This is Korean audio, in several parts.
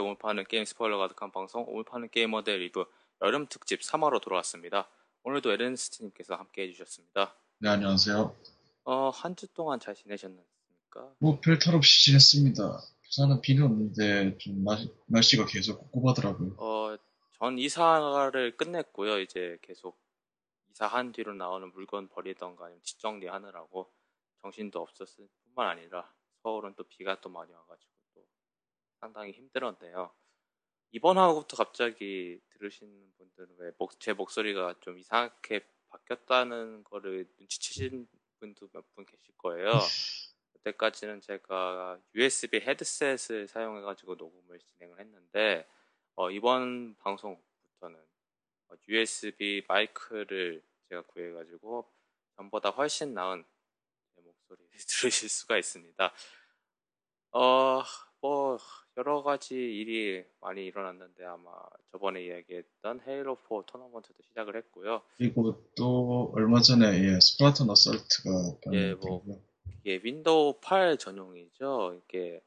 직접 오늘 파는 게임 스포일러 가득한 방송 오늘 파는 게이머들 리뷰 여름 특집 3화로 돌아왔습니다. 오늘도 에른스트님께서 함께 해주셨습니다. 네, 안녕하세요. 어, 한 주 동안 잘 지내셨습니까? 뭐, 별탈 없이 지냈습니다. 부산은 비는 없는데, 좀 날, 날씨가 계속 꿉꿉하더라고요. 어, 전 이사를 끝냈고요. 이제 계속 이사한 뒤로 나오는 물건 버리던가 아니면 뒷정리 하느라고 정신도 없었을 뿐만 아니라 서울은 또 비가 또 많이 와가지고 또 상당히 힘들었네요. 이번 화부터 갑자기 들으시는 분들은 왜 제 목소리가 좀 이상하게 바뀌었다는 거를 눈치채신 분도 몇 분 계실 거예요. 그때까지는 제가 USB 헤드셋을 사용해가지고 녹음을 진행을 했는데 어, 이번 방송부터는 USB 마이크를 제가 구해가지고 전보다 훨씬 나은 제 목소리를 들으실 수가 있습니다. 어, 뭐 여러 가지 일이 많이 일어났는데 아마 저번에 이야기했던 헤일로 4 토너먼트도 시작을 했고요. 그리고 또 얼마 전에 예, 스파르탄 어설트가 예, 뭐 이게 윈도우 8 전용이죠. 이게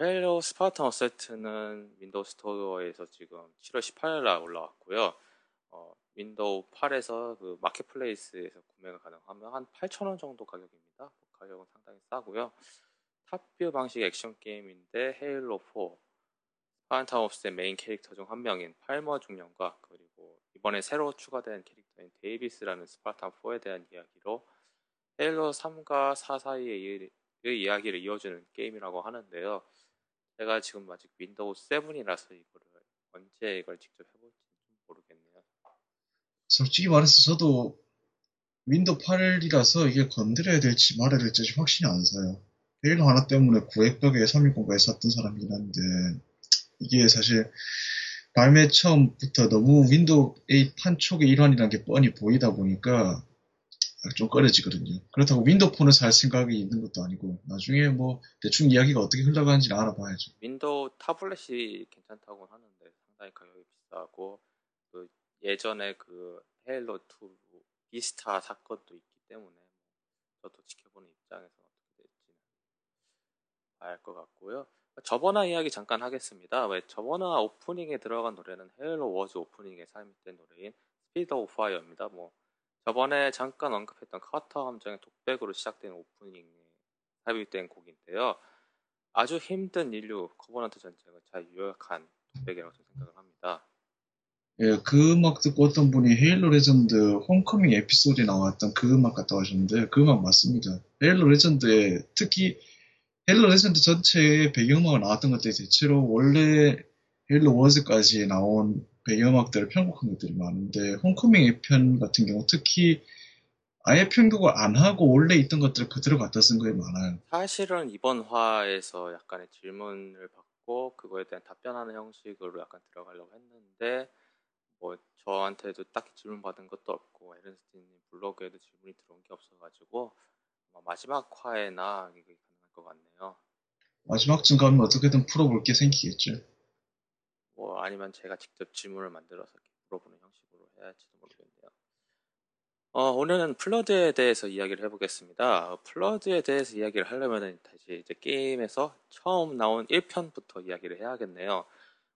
헤일로 스파르탄 어설트는 윈도우 스토어에서 지금 7월 18일 날 올라왔고요. 어, 윈도우 8에서 그 marketplace에서 구매가 가능하며 한 8,000원 정도 가격입니다. 가격은 상당히 싸고요. top view 방식 액션 게임인데 헤일로 4 스파르탄 옵스의 메인 캐릭터 중 한 명인 팔머 중령과 그리고 이번에 새로 추가된 캐릭터인 데이비스라는 스파르탄 4에 대한 이야기로 헤일로 3과 4 사이의 이야기를 이어주는 게임이라고 하는데요. 제가 지금 아직 윈도우 7이라서 이거를 언제 이걸 직접 해볼지 좀 모르겠네요. 솔직히 말해서 저도 윈도우 8이라서 이게 건드려야 될지 말아야 될지 확신이 안 서요. 헤일로 하나 때문에 구엑박에 360까지 샀던 사람이긴 한데 이게 사실 발매 처음부터 너무 윈도우 8 판촉의 일환이라는 게 뻔히 보이다 보니까 좀 꺼려지거든요. 그렇다고 윈도우 폰을 살 생각이 있는 것도 아니고 나중에 뭐 대충 이야기가 어떻게 흘러가는지는 알아봐야죠. 윈도우 타블렛이 괜찮다고 하는데 상당히 가격이 비싸고 그 예전에 그 헤일로 2 비스타 사건도 있기 때문에 뭐 저도 지켜보는 입장에서 할것 같고요. 저번화 이야기 잠깐 하겠습니다. 왜 저번화 오프닝에 들어간 노래는 헤일로 워즈 오프닝에 삽입된 노래인 Spirit of Fire입니다. 뭐 저번에 잠깐 언급했던 커터 함장의 독백으로 시작된 오프닝에 삽입된 곡인데요. 아주 힘든 인류 커버넌트 전쟁을 잘 요약한 독백이라고 생각을 합니다. 예, 그 음악 듣고 어떤 분이 헤일로 레전드 Homecoming 에피소드에 나왔던 그 음악 같다고 하셨는데 그 음악 맞습니다. 헤일로 레전드에 특히 헤일로 레전드 전체의 배경음악을 나왔던 것들이 대체로 원래 헤일로 워즈까지 나온 배경음악들을 편곡한 것들이 많은데 Homecoming의 편 같은 경우 특히 아예 편곡을 안 하고 원래 있던 것들을 그대로 갖다 쓴 거에 많아요. 사실은 이번 화에서 약간의 질문을 받고 그거에 대한 답변하는 형식으로 약간 들어가려고 했는데 뭐 저한테도 딱히 질문 받은 것도 없고 에른스틴님 블로그에도 질문이 들어온 게 없어가지고 마지막 화에나 것 같네요. 마지막쯤 가면 어떻게든 풀어볼 게 생기겠죠. 뭐 아니면 제가 직접 질문을 만들어서 물어보는 형식으로 해야 할지도 모르겠네요. 어, 오늘은 플러드에 대해서 이야기를 해보겠습니다. 플러드에 대해서 이야기를 하려면 다시 이제 게임에서 처음 나온 1편부터 이야기를 해야겠네요.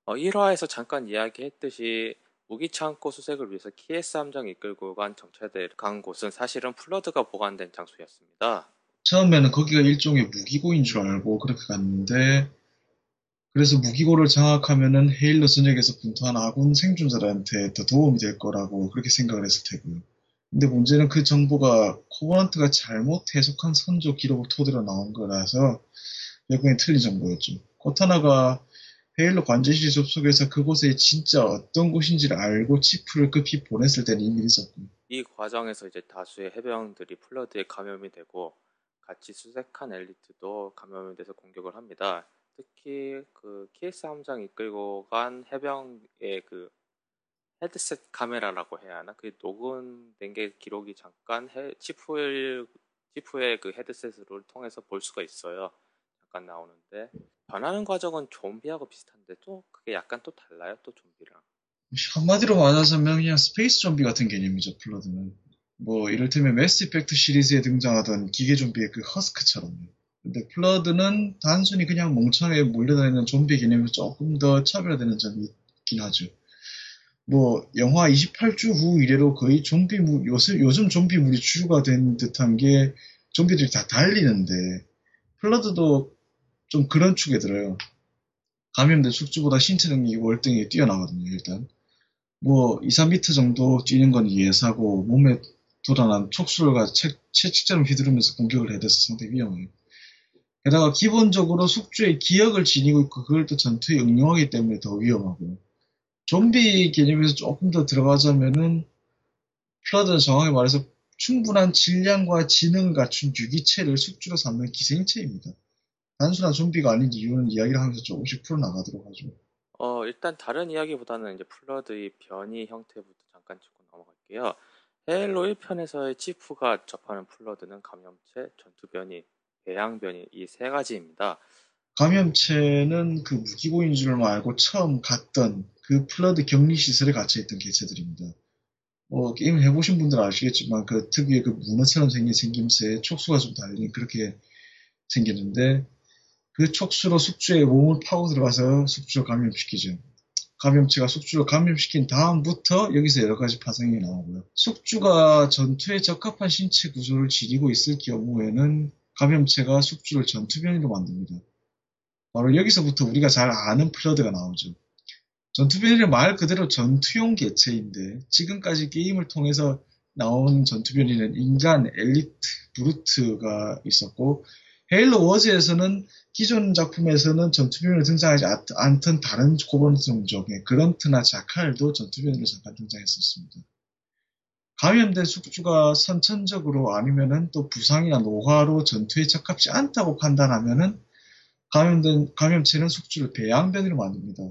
어, 1화에서 잠깐 이야기했듯이 무기 창고 수색을 위해서 키에스 함장 이끌고 간 정찰대를 간 곳은 사실은 플러드가 보관된 장소였습니다. 처음에는 거기가 일종의 무기고인 줄 알고 그렇게 갔는데 그래서 무기고를 장악하면은 헤일러 전역에서 분투한 아군 생존자들한테 더 도움이 될 거라고 그렇게 생각을 했을 테고요. 근데 문제는 그 정보가 코버넌트가 잘못 해석한 선조 기록을 토대로 나온 거라서 결국엔 틀린 정보였죠. 코타나가 헤일로 관제실 접속해서 그곳에 진짜 어떤 곳인지를 알고 치프를 급히 보냈을 때는 이미 있었고. 이 과정에서 이제 다수의 해병들이 플러드에 감염이 되고 같이 수색한 엘리트도 감염이 돼서 공격을 합니다. 특히 그 키에스 함장 이끌고 간 해병의 그 헤드셋 카메라라고 해야 하나? 그 녹음된 게 기록이 잠깐 해, 치프의, 치프의 그 헤드셋을 통해서 볼 수가 있어요. 잠깐 나오는데 변하는 과정은 좀비하고 비슷한데 또 그게 약간 또 달라요. 또 좀비랑. 한마디로 말하자면 그냥 space 좀비 같은 개념이죠. 플러드는. 뭐 이를테면 매스 이펙트 시리즈에 등장하던 기계 좀비의 그 허스크처럼. 근데 플러드는 단순히 그냥 멍청하게 몰려다니는 좀비 개념이 조금 더 차별화되는 점이 있긴 하죠. 뭐 영화 28주 후 이래로 거의 좀비물 요새 요즘 좀비물이 주류가 된 듯한 게 좀비들이 다 달리는데 플러드도 좀 그런 축에 들어요. 감염된 숙주보다 신체 능력이 월등히 뛰어나거든요, 일단. 뭐, 2, 3m 정도 뛰는 건 예사고, 몸에 돋아난 촉수가 채찍처럼 휘두르면서 공격을 해대서 상당히 위험해요. 게다가 기본적으로 숙주의 기억을 지니고 있고, 그걸 또 전투에 응용하기 때문에 더 위험하고요. 좀비 개념에서 조금 더 들어가자면은, 플러드는 정확히 말해서 충분한 질량과 지능을 갖춘 유기체를 숙주로 삼는 기생체입니다. 단순한 좀비가 아닌 이유는 이야기를 하면서 조금씩 풀어나가도록 하죠. 어, 일단 다른 이야기보다는 이제 플러드의 변이 형태부터 잠깐 짚고 넘어갈게요. 헤일로 1편에서의 치프가 접하는 플러드는 감염체, 전투변이, 배양변이 이 세 가지입니다. 감염체는 그 무기고인 줄 알고 처음 갔던 그 플러드 격리 시설에 갇혀 있던 개체들입니다. 뭐 게임 해보신 분들은 아시겠지만 그 특유의 그 문어처럼 생긴 생김새에 촉수가 좀 달린 그렇게 생겼는데 그 촉수로 숙주의 몸을 파고 들어가서 숙주를 감염시키죠. 감염체가 숙주를 감염시킨 다음부터 여기서 여러 가지 파생이 나오고요. 숙주가 전투에 적합한 신체 구조를 지니고 있을 경우에는 감염체가 숙주를 전투변이로 만듭니다. 바로 여기서부터 우리가 잘 아는 플러드가 나오죠. 전투변이는 말 그대로 전투용 개체인데 지금까지 게임을 통해서 나온 전투변이는 인간, 엘리트, 브루트가 있었고 헤일로 워즈에서는 기존 작품에서는 전투변으로 등장하지 않던 다른 종족의 그런트나 자칼도 전투변으로 잠깐 등장했었습니다. 감염된 숙주가 선천적으로 아니면은 또 부상이나 노화로 전투에 적합지 않다고 판단하면은 감염된 감염체는 숙주를 배양변으로 만듭니다.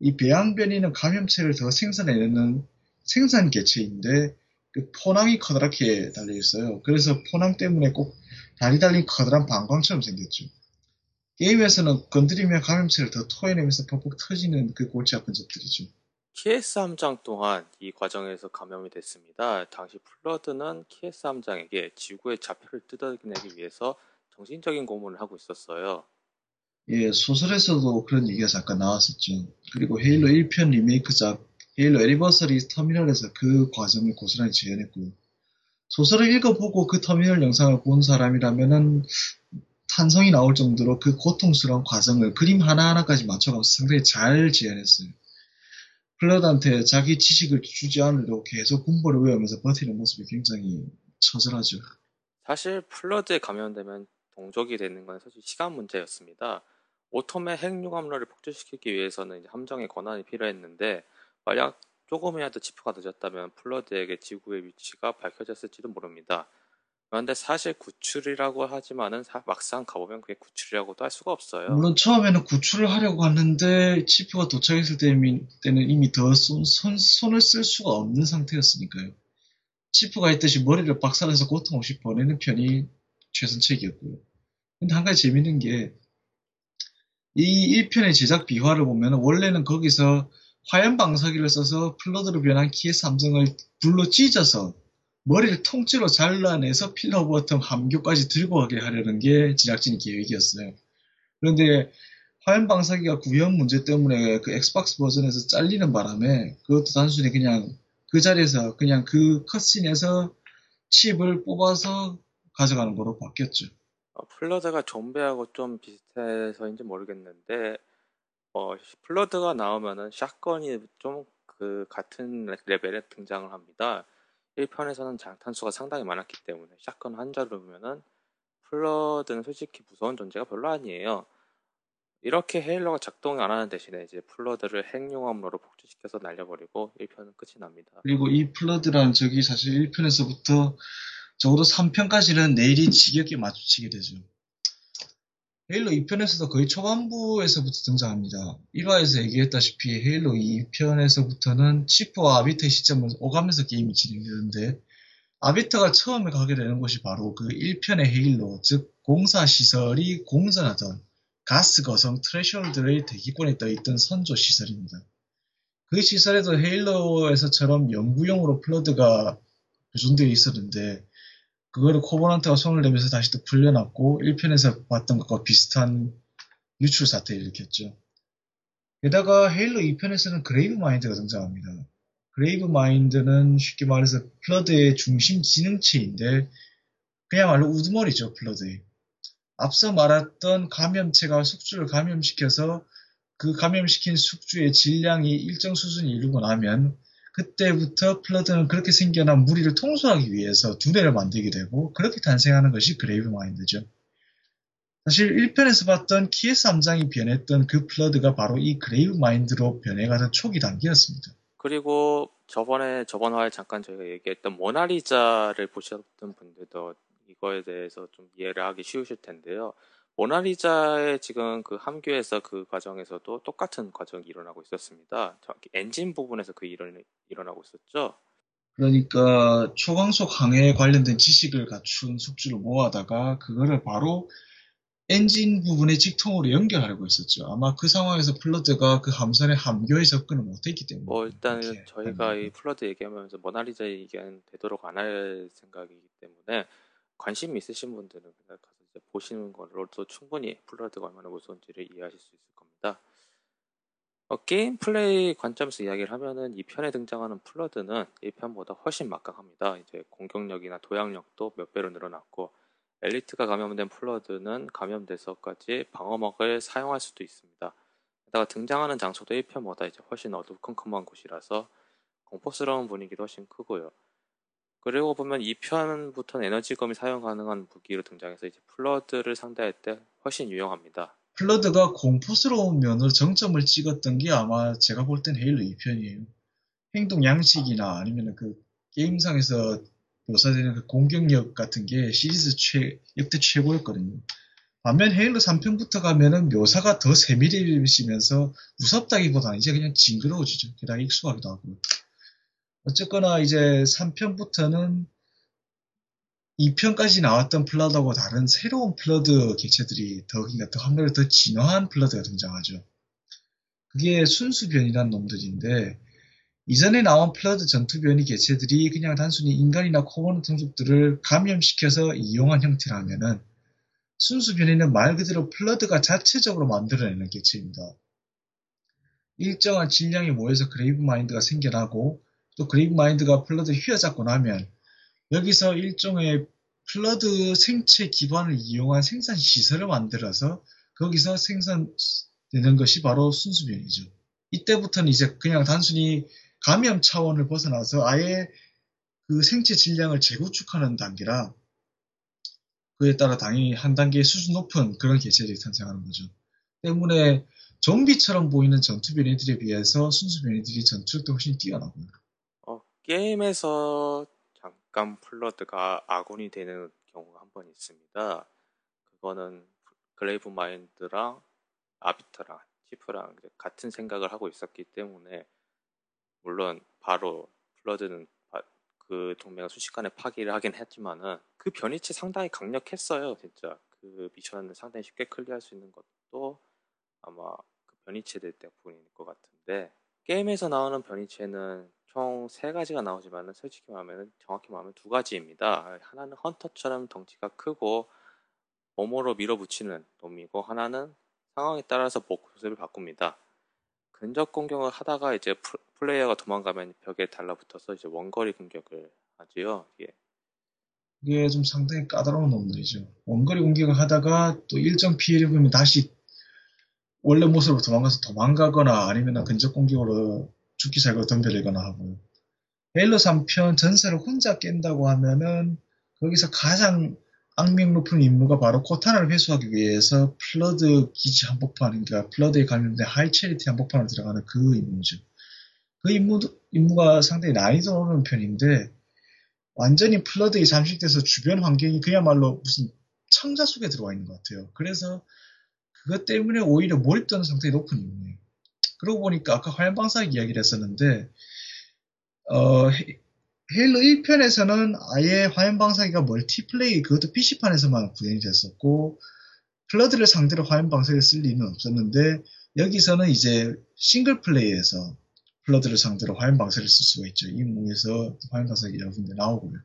이 배양변이는 감염체를 더 생산해내는 생산 개체인데 그 포낭이 커다랗게 달려 있어요. 그래서 포낭 때문에 꼭 다리 달린 커다란 방광처럼 생겼죠. 게임에서는 건드리면 감염체를 더 토해내면서 퍽퍽 터지는 그 골치 아픈 적들이죠. 키에스 함장 또한 이 과정에서 감염이 됐습니다. 당시 플러드는 키에스 함장에게 지구의 좌표를 뜯어내기 위해서 정신적인 고문을 하고 있었어요. 예, 소설에서도 그런 얘기가 잠깐 나왔었죠. 그리고 헤일로 1편 리메이크작 헤일로 애니버서리 터미널에서 그 과정을 고스란히 재현했고요. 소설을 읽어보고 그 터미널 영상을 본 사람이라면은 탄성이 나올 정도로 그 고통스러운 과정을 그림 하나하나까지 맞춰가면서 상당히 잘 재현했어요. 플러드한테 자기 지식을 주지 않으려고 계속 군보를 외우면서 버티는 모습이 굉장히 처절하죠. 사실 플러드에 감염되면 동족이 되는 건 사실 시간 문제였습니다. 오톰의 핵융합로를 폭주시키기 위해서는 함정의 권한이 필요했는데 만약 조금이라도 지표가 늦었다면 플러드에게 지구의 위치가 밝혀졌을지도 모릅니다. 그런데 사실 구출이라고 하지만은 막상 가보면 그게 구출이라고도 할 수가 없어요. 물론 처음에는 구출을 하려고 하는데 치프가 도착했을 때는 이미 더 손, 손, 손을 쓸 수가 없는 상태였으니까요. 치프가 했듯이 머리를 박살내서 고통 없이 보내는 편이 최선책이었고요. 근데 한 가지 재밌는 게 이 1편의 제작 비화를 보면 원래는 거기서 화염 방사기를 써서 플러드로 변한 키예스 함장을 불로 지져서 머리를 통째로 잘라내서 필러 오브 오텀 함교까지 들고 가게 하려는 게 제작진 계획이었어요. 그런데 화염 방사기가 구현 문제 때문에 그 엑스박스 버전에서 잘리는 바람에 그것도 단순히 그냥 그 자리에서 그냥 그 cutscene에서 칩을 뽑아서 가져가는 거로 바뀌었죠. 어, 플러드가 좀비하고 좀 비슷해서인지 모르겠는데 어, 플러드가 나오면은 shotgun이 좀 그 같은 레벨에 등장을 합니다. 1편에서는 장탄수가 상당히 많았기 때문에 shotgun 한 자루 보면은 플러드는 솔직히 무서운 존재가 별로 아니에요. 이렇게 헤일로가 작동이 안 하는 대신에 이제 플러드를 핵융합로로 폭주시켜서 날려버리고 1편은 끝이 납니다. 그리고 이 플러드라는 적이 사실 1편에서부터 적어도 3편까지는 내리 지겹게 마주치게 되죠. 헤일로 2편에서도 거의 초반부에서부터 등장합니다. 1화에서 얘기했다시피 헤일로 2편에서부터는 치프와 아비터의 시점을 오가면서 게임이 진행되는데 아비터가 처음에 가게 되는 곳이 바로 그 1편의 헤일로, 즉 공사시설이 공전하던 가스 거성 트레셔홀드의 대기권에 떠있던 선조 시설입니다. 그 시설에도 헤일로에서처럼 연구용으로 플러드가 보존되어 있었는데 그거를 코버넌트가 손을 대면서 다시 또 풀려났고 1편에서 봤던 것과 비슷한 유출 사태를 일으켰죠. 게다가 헤일로 2편에서는 그레이브 마인드가 등장합니다. 그레이브 마인드는 쉽게 말해서 플러드의 중심 지능체인데 그야말로 우두머리죠, 플러드의. 앞서 말했던 감염체가 숙주를 감염시켜서 그 감염시킨 숙주의 질량이 일정 수준에 이르고 나면 그때부터 플러드는 그렇게 생겨난 무리를 통솔하기 위해서 두뇌를 만들게 되고 그렇게 탄생하는 것이 그레이브 마인드죠. 사실 1편에서 봤던 키에스 함장이 변했던 그 플러드가 바로 이 그레이브 마인드로 변해가는 초기 단계였습니다. 그리고 저번에 저번 화에 잠깐 저희가 얘기했던 모나리자를 보셨던 분들도 이거에 대해서 좀 이해를 하기 쉬우실 텐데요. 모나리자의 지금 그 함교에서 그 과정에서도 똑같은 과정이 일어나고 있었습니다. 엔진 부분에서 그 일은 일어나고 있었죠. 그러니까 초광속 항해에 관련된 지식을 갖춘 숙주를 모아다가 그거를 바로 엔진 부분의 직통으로 연결하려고 했었죠. 아마 그 상황에서 플러드가 그 함선의 함교에 접근을 못했기 때문에. 뭐 일단 저희가 이 플러드 얘기하면서 모나리자 얘기는 되도록 안 할 생각이기 때문에 관심 있으신 분들은 그냥 가서 보시는 걸로도 충분히 플러드가 얼마나 무서운지를 이해하실 수 있을 겁니다. 어, 게임 플레이 관점에서 이야기를 하면은 2편에 등장하는 플러드는 1편보다 훨씬 막강합니다. 이제 공격력이나 도약력도 몇 배로 늘어났고 엘리트가 감염된 플러드는 감염돼서까지 방어막을 사용할 수도 있습니다. 게다가 등장하는 장소도 1편보다 이제 훨씬 어두컴컴한 곳이라서 공포스러운 분위기도 훨씬 크고요. 그리고 보면 2편부터는 에너지검이 사용 가능한 무기로 등장해서 이제 플러드를 상대할 때 훨씬 유용합니다. 플러드가 공포스러운 면으로 정점을 찍었던 게 아마 제가 볼 땐 헤일로 2편이에요. 행동 양식이나 아니면 그 게임상에서 묘사되는 그 공격력 같은 게 시리즈 최, 역대 최고였거든요. 반면 헤일로 3편부터 가면은 묘사가 더 세밀해지면서 무섭다기보다는 이제 그냥 징그러워지죠. 게다가 익숙하기도 하고. 어쨌거나 이제 3편부터는 2편까지 나왔던 플러드하고 다른 새로운 플러드 개체들이 더, 그러니까 더 한가지 더 진화한 플러드가 등장하죠. 그게 순수변이란 놈들인데, 이전에 나온 플러드 전투변이 개체들이 그냥 단순히 인간이나 코버넌트 종족들을 감염시켜서 이용한 형태라면은 순수변이는 말 그대로 플러드가 자체적으로 만들어내는 개체입니다. 일정한 질량이 모여서 그레이브 마인드가 생겨나고 또 그레이브 마인드가 플러드 휘어잡고 나면 여기서 일종의 플러드 생체 기반을 이용한 생산 시설을 만들어서 거기서 생산되는 것이 바로 순수변이죠. 이때부터는 이제 그냥 단순히 감염 차원을 벗어나서 아예 그 생체 질량을 재구축하는 단계라 그에 따라 당연히 한 단계 수준 높은 그런 개체들이 탄생하는 거죠. 때문에 좀비처럼 보이는 전투 변이들에 비해서 순수 변이들이 전투력도 훨씬 뛰어나고요. 어, 게임에서 잠깐 플러드가 아군이 되는 경우가 한 번 있습니다. 그거는 그레이브 마인드랑 아비터랑 치프랑 같은 생각을 하고 있었기 때문에 물론 바로 플러드는 그 동맹을 순식간에 파기를 하긴 했지만은 그 변이체 상당히 강력했어요 진짜 그 미션을 상당히 쉽게 클리어할 수 있는 것도 아마 그 변이체들 때문일 것 같은데 게임에서 나오는 변이체는 총 세 가지가 나오지만은 솔직히 말하면 정확히 말하면 두 가지입니다 하나는 헌터처럼 덩치가 크고 몸으로 밀어붙이는 놈이고 하나는 상황에 따라서 목소리를 바꿉니다 근접 공격을 하다가 이제 플레이어가 도망가면 벽에 달라붙어서 이제 원거리 공격을 하지요. 예. 이게 좀 상당히 까다로운 놈들이죠. 원거리 공격을 하다가 또 일정 피해를 보면 다시 원래 모습으로 도망가서 도망가거나 아니면 근접 공격으로 죽기 살고 덤벼들거나 하고요. 헤일로 3편 전사를 혼자 깬다고 하면은 거기서 가장 악명 높은 임무가 바로 코타나를 회수하기 위해서 플러드 기지 한복판, 그러니까 플러드에 관련된 하이체리티 한복판으로 들어가는 그 임무죠. 그 임무, 임무가 상당히 난이도 높은 편인데, 완전히 플러드에 잠식돼서 주변 환경이 그야말로 무슨 창자 속에 들어와 있는 것 같아요. 그래서 그것 때문에 오히려 몰입도는 상당히 높은 임무예요. 그러고 보니까 아까 화염 방사 이야기를 했었는데, 어, 헤일로 1편에서는 아예 화염 방사기가 multiplay 그것도 PC판에서만 구현이 됐었고 플러드를 상대로 화염 방사기를 쓸 일은 없었는데 여기서는 이제 싱글 플레이에서 플러드를 상대로 화염 방사를 쓸 수가 있죠. 임무에서 화염 방사기 여러 군데 나오고요.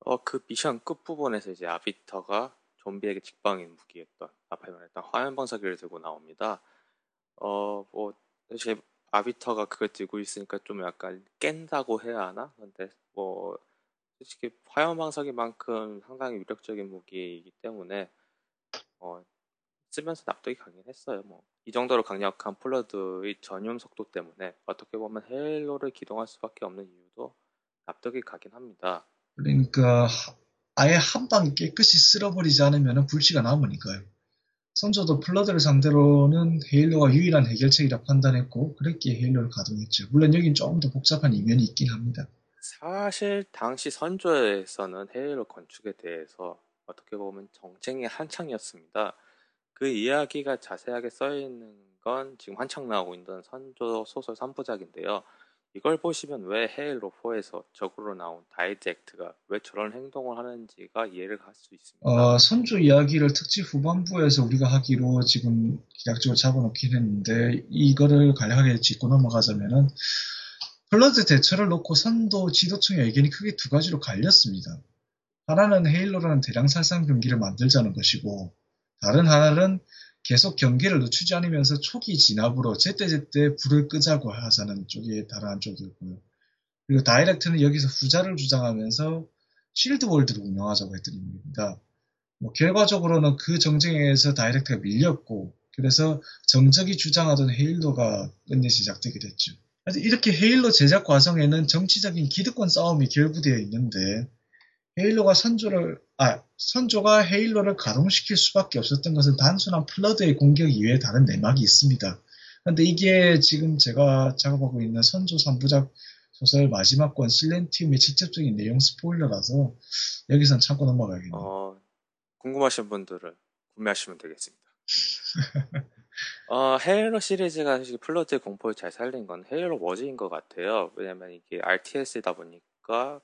어, 그 미션 끝 부분에서 이제 아비터가 좀비에게 직방인 무기였던 앞에 말했던 화염 방사기를 들고 나옵니다. 어, 뭐, 제 아비터가 그걸 들고 있으니까 좀 약간 깬다고 해야 하나? 근데 뭐, 솔직히 화염 방사기만큼 상당히 위력적인 무기이기 때문에, 어, 쓰면서 납득이 가긴 했어요. 뭐, 이 정도로 강력한 플러드의 전염 속도 때문에 어떻게 보면 헤일로를 기동할 수밖에 없는 이유도 납득이 가긴 합니다. 그러니까 아예 한 방 깨끗이 쓸어버리지 않으면 불씨가 남으니까요. 선조도 플러드를 상대로는 헤일로가 유일한 해결책이라 판단했고 그랬기에 헤일로를 가동했죠. 물론 여긴 조금 더 복잡한 이면이 있긴 합니다. 사실 당시 선조에서는 헤일로 건축에 대해서 어떻게 보면 정쟁이 한창이었습니다. 그 이야기가 자세하게 써있는 건 지금 한창 나오고 있는 선조 소설 3부작인데요. 이걸 보시면 왜 헤일로 4에서 적으로 나온 다이젝트가 왜 저런 행동을 하는지가 이해를 할 수 있습니다. 어, 선조 이야기를 특집 후반부에서 우리가 하기로 지금 개략적으로 잡아놓긴 했는데 이거를 간략하게 짚고 넘어가자면은 플러드 대처를 놓고 선조 지도층의 의견이 크게 두 가지로 갈렸습니다. 하나는 헤일로라는 대량 살상 병기를 만들자는 것이고 다른 하나는 계속 경계를 늦추지 않으면서 초기 진압으로 제때제때 불을 끄자고 하자는 쪽이 다른 한쪽이었고요. 그리고 다이댁트는 여기서 후자를 주장하면서 실드월드를 운영하자고 했던 인물입니다. 뭐 결과적으로는 그 정쟁에서 다이렉트가 밀렸고 그래서 정적이 주장하던 헤일로가 끝내 시작되게 됐죠. 이렇게 헤일로 제작 과정에는 정치적인 기득권 싸움이 결부되어 있는데 헤일로가 선조를 아 선조가 헤일로를 가동시킬 수밖에 없었던 것은 단순한 플러드의 공격 이외에 다른 내막이 있습니다. 그런데 이게 지금 제가 작업하고 있는 선조 3부작 소설 마지막 권 실렌티움의 직접적인 내용 스포일러라서 여기선 참고 넘어가야겠네요. 어, 궁금하신 분들은 구매하시면 되겠습니다. 어, 헤일로 시리즈가 사실 플러드의 공포를 잘 살린 건 헤일로 워즈인 것 같아요. 왜냐면 이게 RTS이다 보니까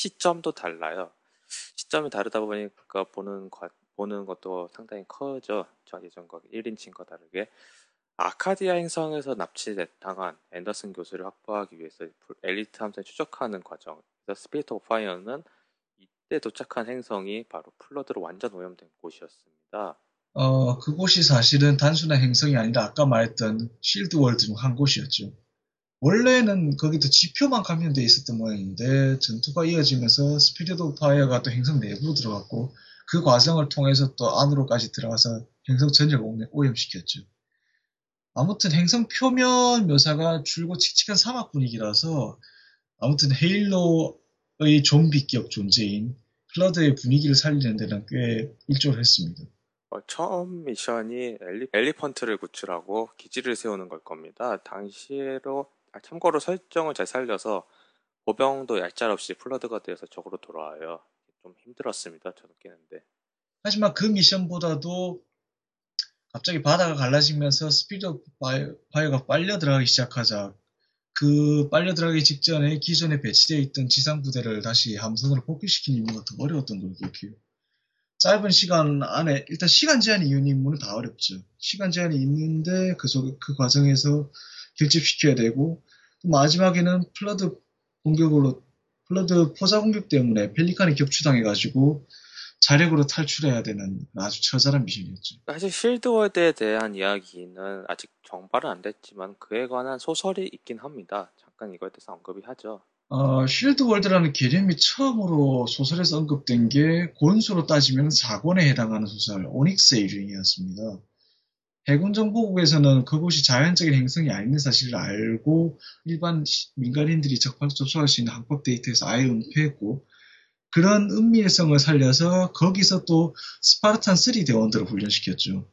시점도 달라요. 시점이 다르다 보니까 보는 것, 보는 것도 상당히 커져. 저 예전과 1인칭과 다르게. 아카디아 행성에서 납치당한 앤더슨 교수를 확보하기 위해서 엘리트 함선을 추적하는 과정. 그래서 스피릿 오브 파이어는 이때 도착한 행성이 바로 플러드로 완전 오염된 곳이었습니다. 어, 그곳이 사실은 단순한 행성이 아니라 아까 말했던 실드 월드 중 한 곳이었죠. 원래는 거기도 지표만 감염돼 있었던 모양인데 전투가 이어지면서 스피릿 오브 파이어가 또 행성 내부로 들어갔고 그 과정을 통해서 또 안으로까지 들어가서 행성 전역을 오염시켰죠. 아무튼 행성 표면 묘사가 줄고 칙칙한 사막 분위기라서 아무튼 헤일로의 좀비격 존재인 플러드의 분위기를 살리는 데는 꽤 일조를 했습니다. 어, 처음 미션이 엘리, 엘리펀트를 구출하고 기지를 세우는 걸 겁니다. 당시로 아, 참고로 설정을 잘 살려서 보병도 얄짤 없이 플러드가 되어서 적으로 돌아와요. 좀 힘들었습니다. 저도 깨는데. 하지만 그 미션보다도 갑자기 바다가 갈라지면서 스피릿 오브 파이어가 빨려 들어가기 시작하자 그 빨려 들어가기 직전에 기존에 배치되어 있던 지상 부대를 다시 함선으로 복귀시키는 임무가 더 어려웠던 걸로 기억해요. 짧은 시간 안에 일단 시간 제한이 있는 임무는 다 어렵죠. 시간 제한이 있는데 그, 속, 그 과정에서 결집시켜야 되고 마지막에는 플러드 공격으로 플러드 포자 공격 때문에 펠리칸이 격추당해가지고 자력으로 탈출해야 되는 아주 처절한 미션이었죠. 사실 쉴드월드에 대한 이야기는 아직 정발은 안 됐지만 그에 관한 소설이 있긴 합니다. 잠깐 이거에 대해서 언급이 하죠. 어, 쉴드월드라는 개념이 처음으로 소설에서 언급된 게 권수로 따지면 4권에 해당하는 소설 오닉스의 유령이었습니다. 해군 정보국에서는 그곳이 자연적인 행성이 아닌 사실을 알고 일반 민간인들이 접촉할 수 있는 항법 데이터에서 아예 은폐했고 그런 은밀성을 살려서 거기서 또 스파르탄 3 대원들을 훈련시켰죠.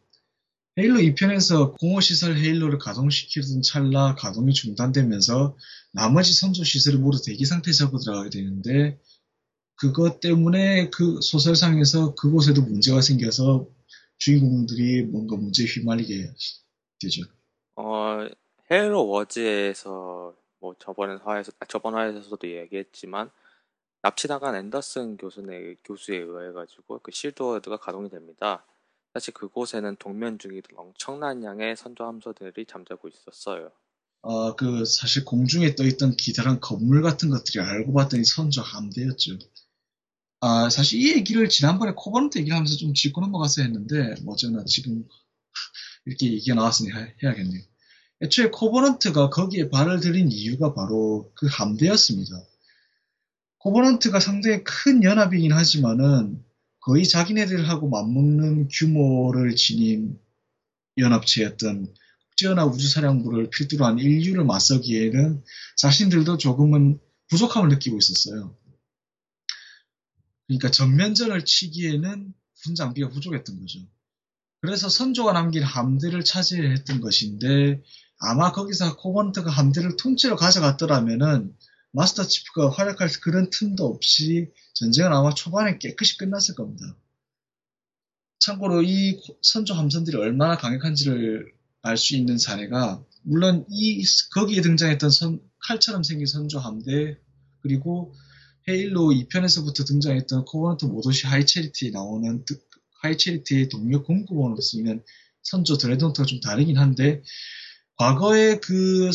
헤일로 2편에서 공허시설 헤일로를 가동시키던 찰나 가동이 중단되면서 나머지 선조 시설을 모두 대기 상태에 접어 들어가게 되는데 그것 때문에 그 소설상에서 그곳에도 문제가 생겨서 주인공들이 뭔가 문제에 휘말리게 되죠. 어, 헤일로 워즈에서 뭐 저번 화에서 아, 저번 화에서도 얘기했지만 납치당한 앤더슨 교수의 교수에 의해 가지고 그 실드워드가 가동이 됩니다. 사실 그곳에는 동면 중이던 엄청난 양의 선조 함선들이 잠자고 있었어요. 아, 그 사실 공중에 떠 있던 기다란 건물 같은 것들이 알고 봤더니 선조 함대였죠. 아, 사실 이 얘기를 지난번에 코버넌트 얘기를 하면서 좀 짚고 넘어갔어야 했는데, 뭐 어쩌나 지금 이렇게 얘기가 나왔으니 해야겠네요. 애초에 코버넌트가 거기에 발을 들인 이유가 바로 그 함대였습니다. 코버넌트가 상당히 큰 연합이긴 하지만은 거의 자기네들하고 맞먹는 규모를 지닌 연합체였던 국제연합 우주사령부를 필두로 한 인류를 맞서기에는 자신들도 조금은 부족함을 느끼고 있었어요. 그러니까 전면전을 치기에는 군 장비가 부족했던 거죠. 그래서 선조가 남긴 함대를 차지해야 했던 것인데 아마 거기서 코번트가 함대를 통째로 가져갔더라면은 마스터 치프가 활약할 그런 틈도 없이 전쟁은 아마 초반에 깨끗이 끝났을 겁니다. 참고로 이 선조 함선들이 얼마나 강력한지를 알 수 있는 사례가 물론 이 거기에 등장했던 선, 칼처럼 생긴 선조 함대 그리고 헤일로 2편에서부터 등장했던 코버넌트 모도시 하이체리티에 나오는 하이체리티의 동력 공급원으로 쓰이는 선조 드레드노트가 좀 다르긴 한데 과거에 그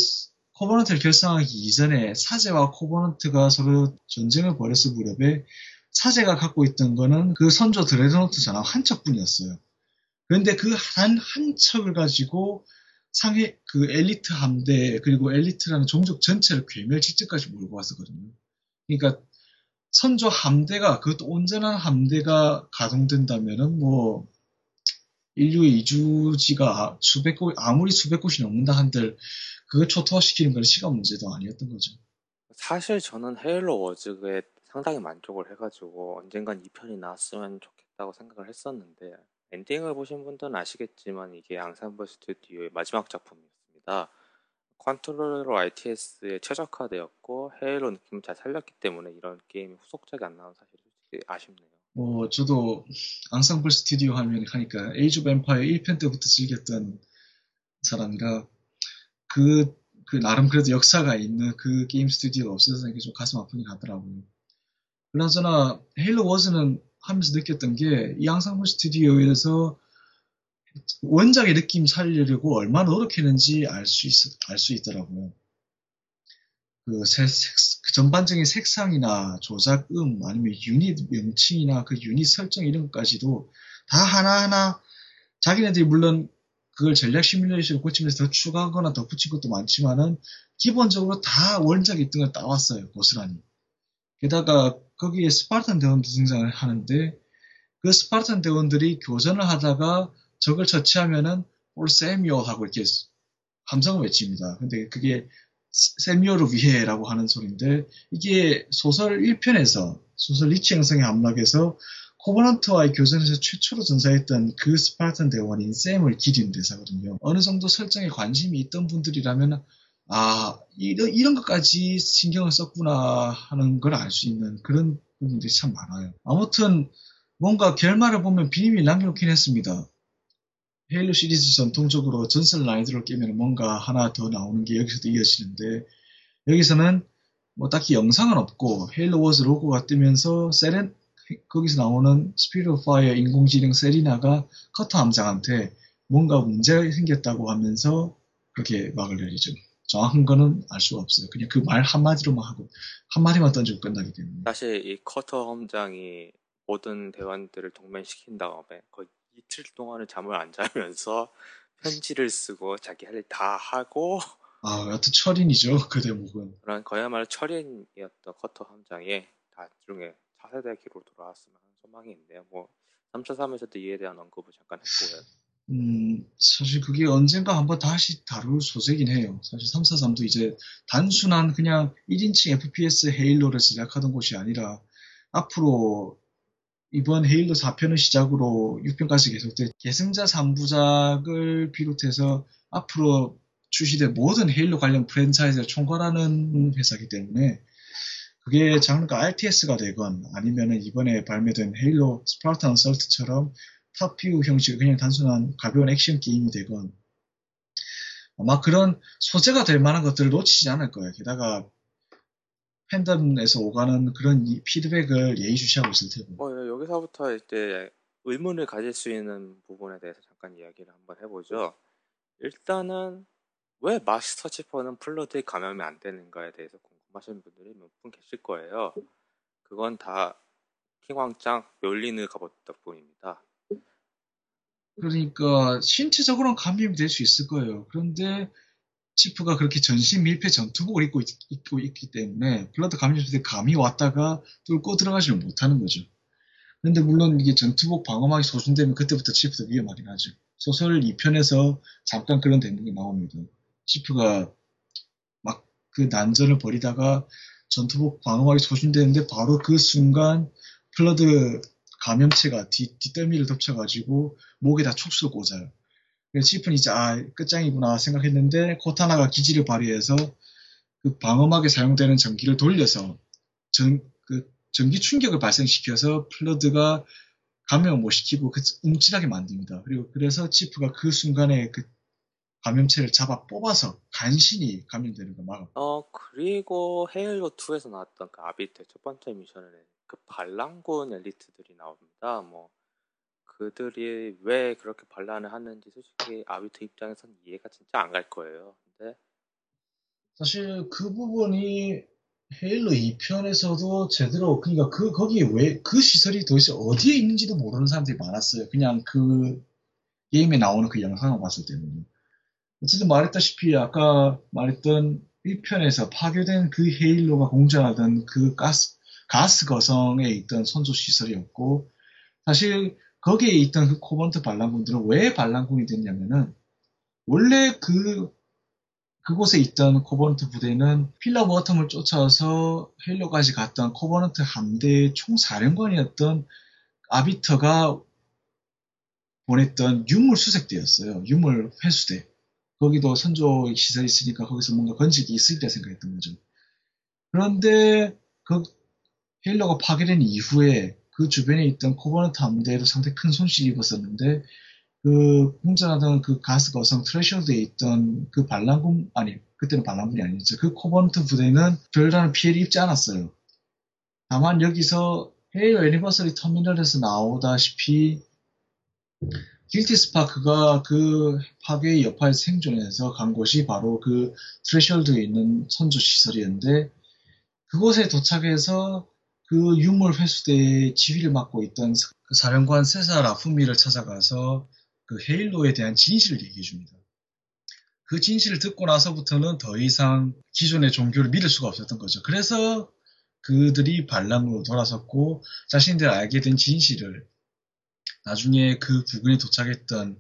코버넌트를 결성하기 이전에 사제와 코버넌트가 서로 전쟁을 벌였을 무렵에 사제가 갖고 있던 거는 그 선조 드레드노트 전함 한 척뿐이었어요. 그런데 그 한 한 척을 가지고 상헬리 그 엘리트 함대 그리고 엘리트라는 종족 전체를 괴멸 직전까지 몰고 왔었거든요. 그러니까 선조 함대가 그것도 온전한 함대가 가동된다면은 뭐 인류의 이주지가 수백 곳 아무리 수백 곳이 넘는다 한들 그걸 초토화시키는 건 시간 문제도 아니었던 거죠. 사실 저는 헤일로 워즈에 상당히 만족을 해가지고 언젠간 2편이 나왔으면 좋겠다고 생각을 했었는데 엔딩을 보신 분들은 아시겠지만 이게 앙상블 스튜디오의 마지막 작품이었습니다. 컨트롤러 RTS에 최적화되었고 헤일로 느낌을 잘 살렸기 때문에 이런 게임이 후속작이 안 나온 사실이 아쉽네요. 뭐 저도 앙상블 스튜디오 하면 하니까 에이지 오브 엠파이어 1편 때부터 즐겼던 사람이라 그, 그 나름 그래도 역사가 있는 그 게임 스튜디오가 없어서 이게 좀 가슴 아프긴 하더라고요. 그나저나 헤일로 워즈는 하면서 느꼈던 게 이 앙상블 스튜디오에서 원작의 느낌 살리려고 얼마나 노력했는지 알수 있, 알수 있더라고요. 그, 색, 그 전반적인 색상이나 조작음 아니면 유닛 명칭이나 그 유닛 설정 이런 것까지도 다 하나하나 자기네들이 물론 그걸 전략 시뮬레이션을 고치면서 더 추가하거나 덧붙인 것도 많지만은 기본적으로 다 원작 의 이름을 따왔어요 고스란히 게다가 거기에 스파르탄 대원도 등장을 하는데 그 스파르탄 대원들이 교전을 하다가 적을 처치하면은 올 세미오 하고 이렇게 함성을 외칩니다. 근데 그게 세미오를 위해라고 하는 소리인데 이게 소설 1편에서 소설 리치 행성의 함락에서 코버넌트와의 교전에서 최초로 전사했던 그 스파르탄 대원인 샘을 기린 대사거든요. 어느 정도 설정에 관심이 있던 분들이라면 아 이런, 이런 것까지 신경을 썼구나 하는 걸 알 수 있는 그런 부분들이 참 많아요. 아무튼 뭔가 결말을 보면 비밀 남겨놓긴 했습니다. 헤일로 시리즈 전통적으로 전설 난이도를 깨면 뭔가 하나 더 나오는 게 여기서도 이어지는데 여기서는 뭐 딱히 영상은 없고 헤일로 워즈 로고가 뜨면서 세렌 거기서 나오는 스피릿 오브 파이어 인공지능 세리나가 커터 함장한테 뭔가 문제가 생겼다고 하면서 그렇게 막을 내리죠. 정확한 거는 알 수가 없어요. 그냥 그 말 한마디로만 하고 한마디만 던지고 끝나기 때문에. 사실 이 커터 함장이 모든 대원들을 동면시킨 다음에 거의 이틀 동안은 잠을 안 자면서 편지를 쓰고 자기 할 일 다 하고 아, 여튼 철인이죠 그 대목은. 그런 거야말로 철인이었던 커터 함장이 나중에 차세대 기로 돌아왔으면 하는 소망이 있는데요. 뭐 3차 3에서도 이에 대한 언급을 잠깐 했고요. 음, 사실 그게 언젠가 한번 다시 다룰 소재긴 해요. 사실 343도 이제 단순한 그냥 1인칭 FPS 헤일로를 제작하던 곳이 아니라 앞으로 이번 헤일로 4편을 시작으로 6편까지 계속될 계승자 3부작을 비롯해서 앞으로 출시될 모든 헤일로 관련 프랜차이즈를 총괄하는 회사이기 때문에 그게 장르가 RTS가 되건 아니면은 이번에 발매된 헤일로 스파르탄 설트처럼 탑뷰 형식의 그냥 단순한 가벼운 액션 게임이 되건 아마 그런 소재가 될 만한 것들을 놓치지 않을 거예요. 게다가 팬덤에서 오가는 그런 피드백을 예의주시하고 있을 테고. 어, 여기서부터 이제 의문을 가질 수 있는 부분에 대해서 잠깐 이야기를 한번 해보죠. 일단은 왜 마스터 치퍼는 플러드에 감염이 안 되는가에 대해서 궁금하신 분들이 몇 분 계실 거예요. 그건 다 킹왕짱 멸리느 갑옷 덕분입니다. 그러니까 신체적으로는 감염이 될 수 있을 거예요. 그런데 치프가 그렇게 전신 밀폐 전투복을 입고, 있, 입고 있기 때문에 블러드 감염者감이 왔다가 뚫고 들어가지를 못하는 거죠. 근데 물론 이게 전투복 방어막이 소진되면 그때부터 치프도 위험하긴 하죠. 소설 2편에서 잠깐 그런 대목이 나옵니다. 치프가 막 그 난전을 벌이다가 전투복 방어막이 소진되는데 바로 그 순간 플러드 감염체가 뒤, 뒷덜미를 덮쳐가지고 목에다 촉수를 꽂아요. 그래서 치프는 이제 아 끝장이구나 생각했는데 코타나가 기지를 발휘해서 그 방어막에 사용되는 전기를 돌려서 전, 그 전기 충격을 발생시켜서 플러드가 감염을 못 시키고 그 움찔하게 만듭니다. 그리고 그래서 치프가 그 순간에 그 감염체를 잡아 뽑아서 간신히 감염되는 걸 막아. 어 그리고 헤일로 2에서 나왔던 그 아비터 첫 번째 미션에 그 반란군 엘리트들이 나옵니다. 뭐 그들이 왜 그렇게 반란을 하는지 솔직히 아비트 입장에선 이해가 진짜 안 갈 거예요. 근데 사실 그 부분이 헤일로 2편에서도 제대로 그러니까 그 거기에 왜그 시설이 도대체 어디에 있는지도 모르는 사람들이 많았어요. 그냥 그 게임에 나오는 그 영상을 봤을 때는 어쨌든 말했다시피 아까 말했던 1편에서 파괴된 그 헤일로가 공전하던 그 가스 가스 거성에 있던 선조 시설이었고 사실 거기에 있던 그 코버넌트 반란군들은 왜 반란군이 됐냐면은 원래 그 그곳에 있던 코버넌트 부대는 필러 오브 어텀을 쫓아서 헤일로까지 갔던 코버넌트 함대의 총사령관이었던 아비터가 보냈던 유물 수색대였어요. 유물 회수대. 거기도 선조 시설이 있으니까 거기서 뭔가 건식이 있을 때 생각했던 거죠. 그런데 그 헤일로가 파괴된 이후에 그 주변에 있던 코버넌트 함대에도 상당히 큰 손실이 입었었는데 그 공전하던 그 가스 거성 스레숄드에 있던 그 반란군 아니 그때는 반란군이 아니었죠. 그 코버넌트 부대는 별다른 피해를 입지 않았어요. 다만 여기서 헤일로 Anniversary 터미널에서 나오다시피 길티 스파크가 그 파괴의 여파에 생존해서 간 곳이 바로 그 트레셔드에 있는 선조 시설이었는데 그곳에 도착해서 그 유물 회수대의 지휘를 맡고 있던 그 사령관 세사 라프미를 찾아가서 그 헤일로에 대한 진실을 얘기해 줍니다. 그 진실을 듣고 나서부터는 더 이상 기존의 종교를 믿을 수가 없었던 거죠. 그래서 그들이 반란으로 돌아섰고 자신들이 알게 된 진실을 나중에 그 부근에 도착했던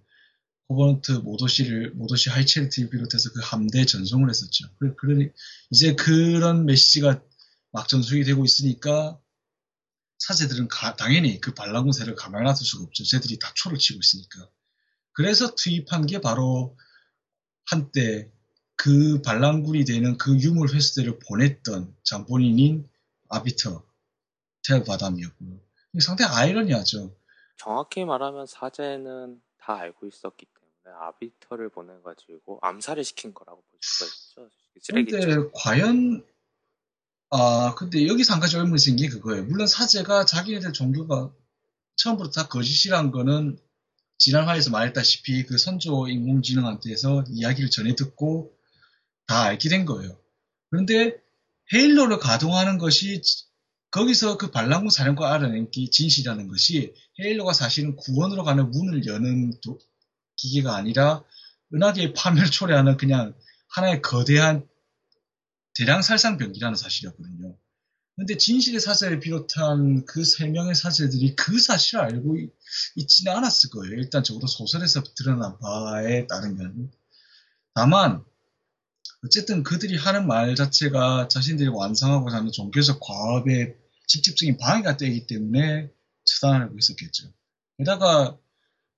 코버넌트 모도시를 모도시 하이체리티를 비롯해서 그 함대에 전송을 했었죠. 그러니 이제 그런 메시지가 막 전송이 되고 있으니까 사제들은 가, 당연히 그 반란군 세를 가만히 놔둘 수가 없죠. 쟤들이 다 초를 치고 있으니까. 그래서 투입한 게 바로 한때 그 반란군이 되는 그 유물 회수대를 보냈던 장본인인 아비터 텔바담이었고요. 상당히 아이러니하죠. 정확히 말하면 사제는 다 알고 있었기 때문에 아비터를 보내가지고 암살을 시킨 거라고 볼 수가 있죠. 그런데 과연 아 근데 여기서 한 가지 의문이 생긴 게 그거예요. 물론 사제가 자기네들 종교가 처음부터 다 거짓이란 거는 지난 화에서 말했다시피 그 선조 인공지능한테서 이야기를 전해 듣고 다 알게 된 거예요. 그런데 헤일로를 가동하는 것이 거기서 그 반란군 사령과 알아낸 게 진실이라는 것이 헤일로가 사실은 구원으로 가는 문을 여는 도, 기계가 아니라 은하계의 파멸 초래하는 그냥 하나의 거대한 대량 살상 병기라는 사실이었거든요. 근데 진실의 사제를 비롯한 그 세 명의 사제들이 그 사실을 알고 있 지는 않았을 거예요. 일단 적어도 소설에서 드러난 바에 따르면. 다만, 어쨌든 그들이 하는 말 자체가 자신들이 완성하고자 하는 종교적 과업에 직접적인 방해가 되기 때문에 처단하고 있었겠죠. 게다가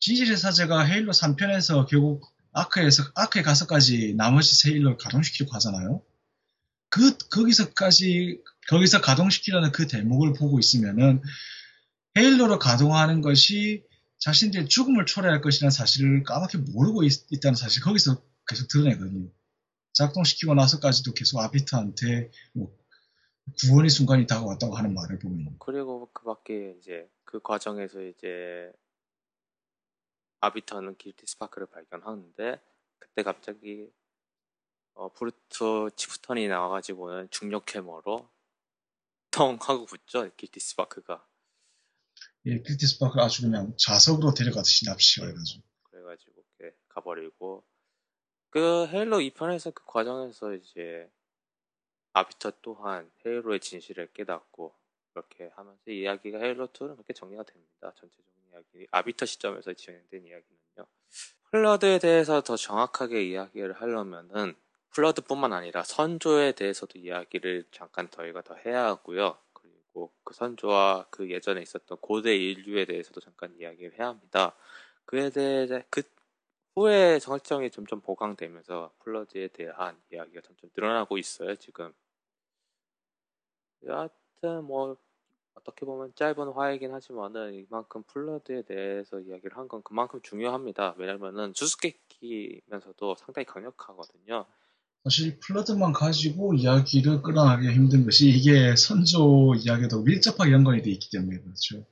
진실의 사제가 헤일로 3편에서 결국 아크에서, 아크에 가서까지 나머지 세 일로 가동시키려고 하잖아요. 그, 거기서까지 거기서 가동시키려는 그 대목을 보고 있으면은 헤일로를 가동하는 것이 자신들의 죽음을 초래할 것이라는 사실을 까맣게 모르고 있, 다는 사실 거기서 계속 드러내거든요. 작동시키고 나서까지도 계속 아비트한테 뭐 구원의 순간이 다가왔다고 하는 말을 보면 그리고 그 밖에 이제 그 과정에서 이제 아비터는 길티 스파크를 발견하는데 그때 갑자기 어, 브루트 치프턴이 나와가지고는 중력 해머로 텅 하고 붙죠. 길티 스파크가. 예, 길티 스파크를 아주 그냥 자석으로 데려가듯이 납치가 해가지고. 그래가지고 이렇게 가버리고 그 헤일로 2편에서 그 과정에서 이제 아비터 또한 헤일로의 진실을 깨닫고 그렇게 하면서 이야기가 헤일로 2는 그렇게 정리가 됩니다. 전체적인 이야기 아비터 시점에서 진행된 이야기는요. 플러드에 대해서 더 정확하게 이야기를 하려면은 플러드뿐만 아니라 선조에 대해서도 이야기를 잠깐 저희가 더 해야 하고요. 그리고 그 선조와 그 예전에 있었던 고대 인류에 대해서도 잠깐 이야기를 해야 합니다. 그에 대해 그 후에 설정이 점점 보강되면서 플러드에 대한 이야기가 점점 늘어나고 있어요. 지금 여하튼 뭐 어떻게 보면 짧은 화이긴 하지만은 이만큼 플러드에 대해서 이야기를 한 건 그만큼 중요합니다. 왜냐면은 수수께끼면서도 상당히 강력하거든요. 사실 플러드만 가지고 이야기를 끌어나가기 힘든 것이 이게 선조 이야기도 밀접하게 연관이 돼 있기 때문에 그렇죠.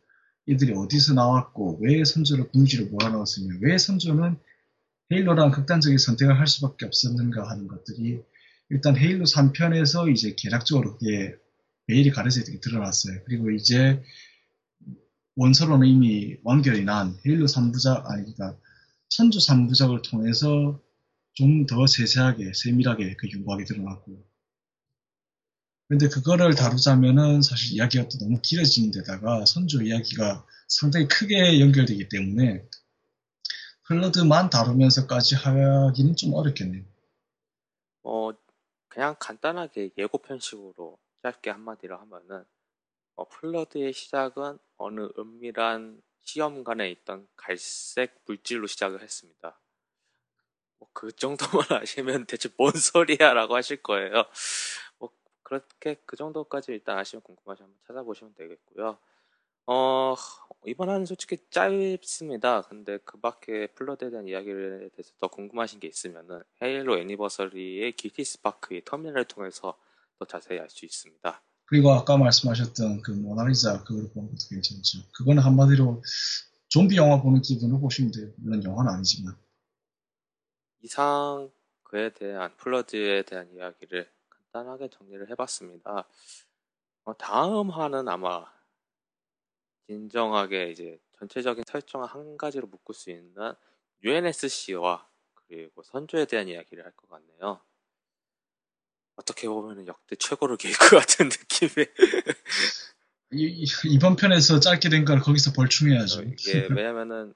이들이 어디서 나왔고 왜 선조를 궁지로 몰아넣었으며 왜 선조는 헤일로라는 극단적인 선택을 할 수밖에 없었는가 하는 것들이 일단 헤일로 3편에서 이제 개략적으로 그게 매일이 가려져 있게 드러났어요. 그리고 이제 원서로는 이미 완결이 난 헤일로 3부작 아니 그러니까 선조 3부작을 통해서 좀 더 세세하게 세밀하게 그 윤곽이 드러났고 근데 그거를 다루자면은 사실 이야기가 또 너무 길어지는 데다가 선조 이야기가 상당히 크게 연결되기 때문에 플러드만 다루면서까지 하기는 좀 어렵겠네요. 어, 그냥 간단하게 예고편식으로 짧게 한마디로 하면은 어, 플러드의 시작은 어느 은밀한 시험관에 있던 갈색 물질로 시작을 했습니다. 뭐 그 정도만 아시면 대체 뭔 소리야라고 하실 거예요. 뭐 그렇게 그 정도까지 일단 아시면 궁금하시면 한번 찾아보시면 되겠고요. 어, 이번 화는 솔직히 짧습니다. 근데 그 밖에 플러드에 대한 이야기에 대해서 더 궁금하신 게 있으면은 헤일로 애니버서리의 기티 스파크의 터미널을 통해서 더 자세히 알 수 있습니다. 그리고 아까 말씀하셨던 그 모나리자 그걸 보는 것도 괜찮죠. 그거는 한마디로 좀비 영화 보는 기분으로 보시면 돼요. 물론 영화는 아니지만. 이상 그에 대한 플러드에 대한 이야기를 간단하게 정리를 해봤습니다. 어, 다음 화는 아마 진정하게 이제 전체적인 설정을 한 가지로 묶을 수 있는 UNSC와 그리고 선조에 대한 이야기를 할 것 같네요. 어떻게 보면 역대 최고로 게이크 같은 느낌의 이, 이번 편에서 짧게 된 걸 거기서 벌충해야죠. 어, 이게 왜냐면은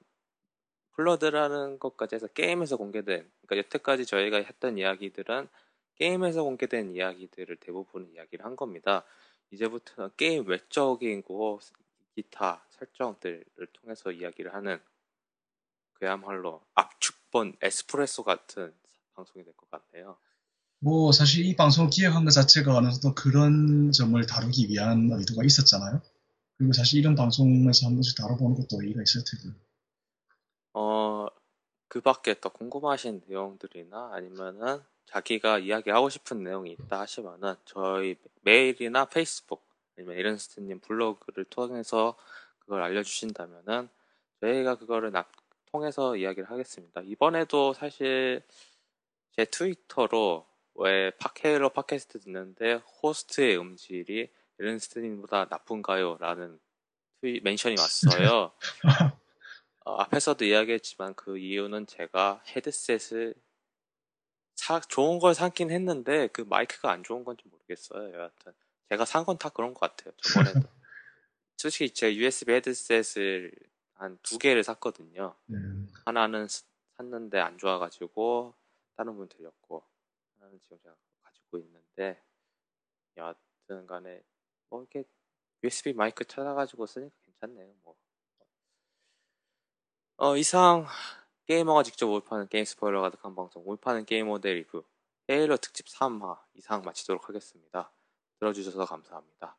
플러드라는 것까지 해서 게임에서 공개된 그러니까 여태까지 저희가 했던 이야기들은 게임에서 공개된 이야기들을 대부분 이야기를 한 겁니다. 이제부터는 게임 외적인 거 기타 설정들을 통해서 이야기를 하는 그야말로 압축본 에스프레소 같은 방송이 될 것 같네요. 뭐 사실 이 방송을 기획한 것 자체가 어느 정도 그런 점을 다루기 위한 의도가 있었잖아요. 그리고 사실 이런 방송에서 한 번씩 다뤄보는 것도 의의가 있을 테고. 어, 그 밖에 더 궁금하신 내용들이나 아니면은 자기가 이야기하고 싶은 내용이 있다 하시면은 저희 메일이나 페이스북 아니면 에런스트님 블로그를 통해서 그걸 알려주신다면은 저희가 그거를 나, 통해서 이야기를 하겠습니다. 이번에도 사실 제 트위터로 왜 팟캐로 팟캐스트 듣는데 호스트의 음질이 에런스트님보다 나쁜가요? 라는 tweet mention이 왔어요. 어, 앞에서도 이야기했지만 그 이유는 제가 헤드셋을 사, 좋은 걸 사긴 했는데 그 마이크가 안 좋은 건지 모르겠어요. 여하튼 제가 산 건 다 그런 것 같아요. 저번에도. 솔직히 제 USB 헤드셋을 한 두 개를 샀거든요. 음. 하나는 샀는데 안 좋아가지고 다른 분 드렸고 하나는 지금 제가 가지고 있는데 여하튼 간에 뭐 이렇게 USB 마이크 찾아가지고 쓰니까 괜찮네요. 뭐. 어, 이상 게이머가 직접 올파는 게임 스포일러 가득한 방송 올파는 게이머 대 리뷰 헤일러 특집 3화 이상 마치도록 하겠습니다. 들어주셔서 감사합니다.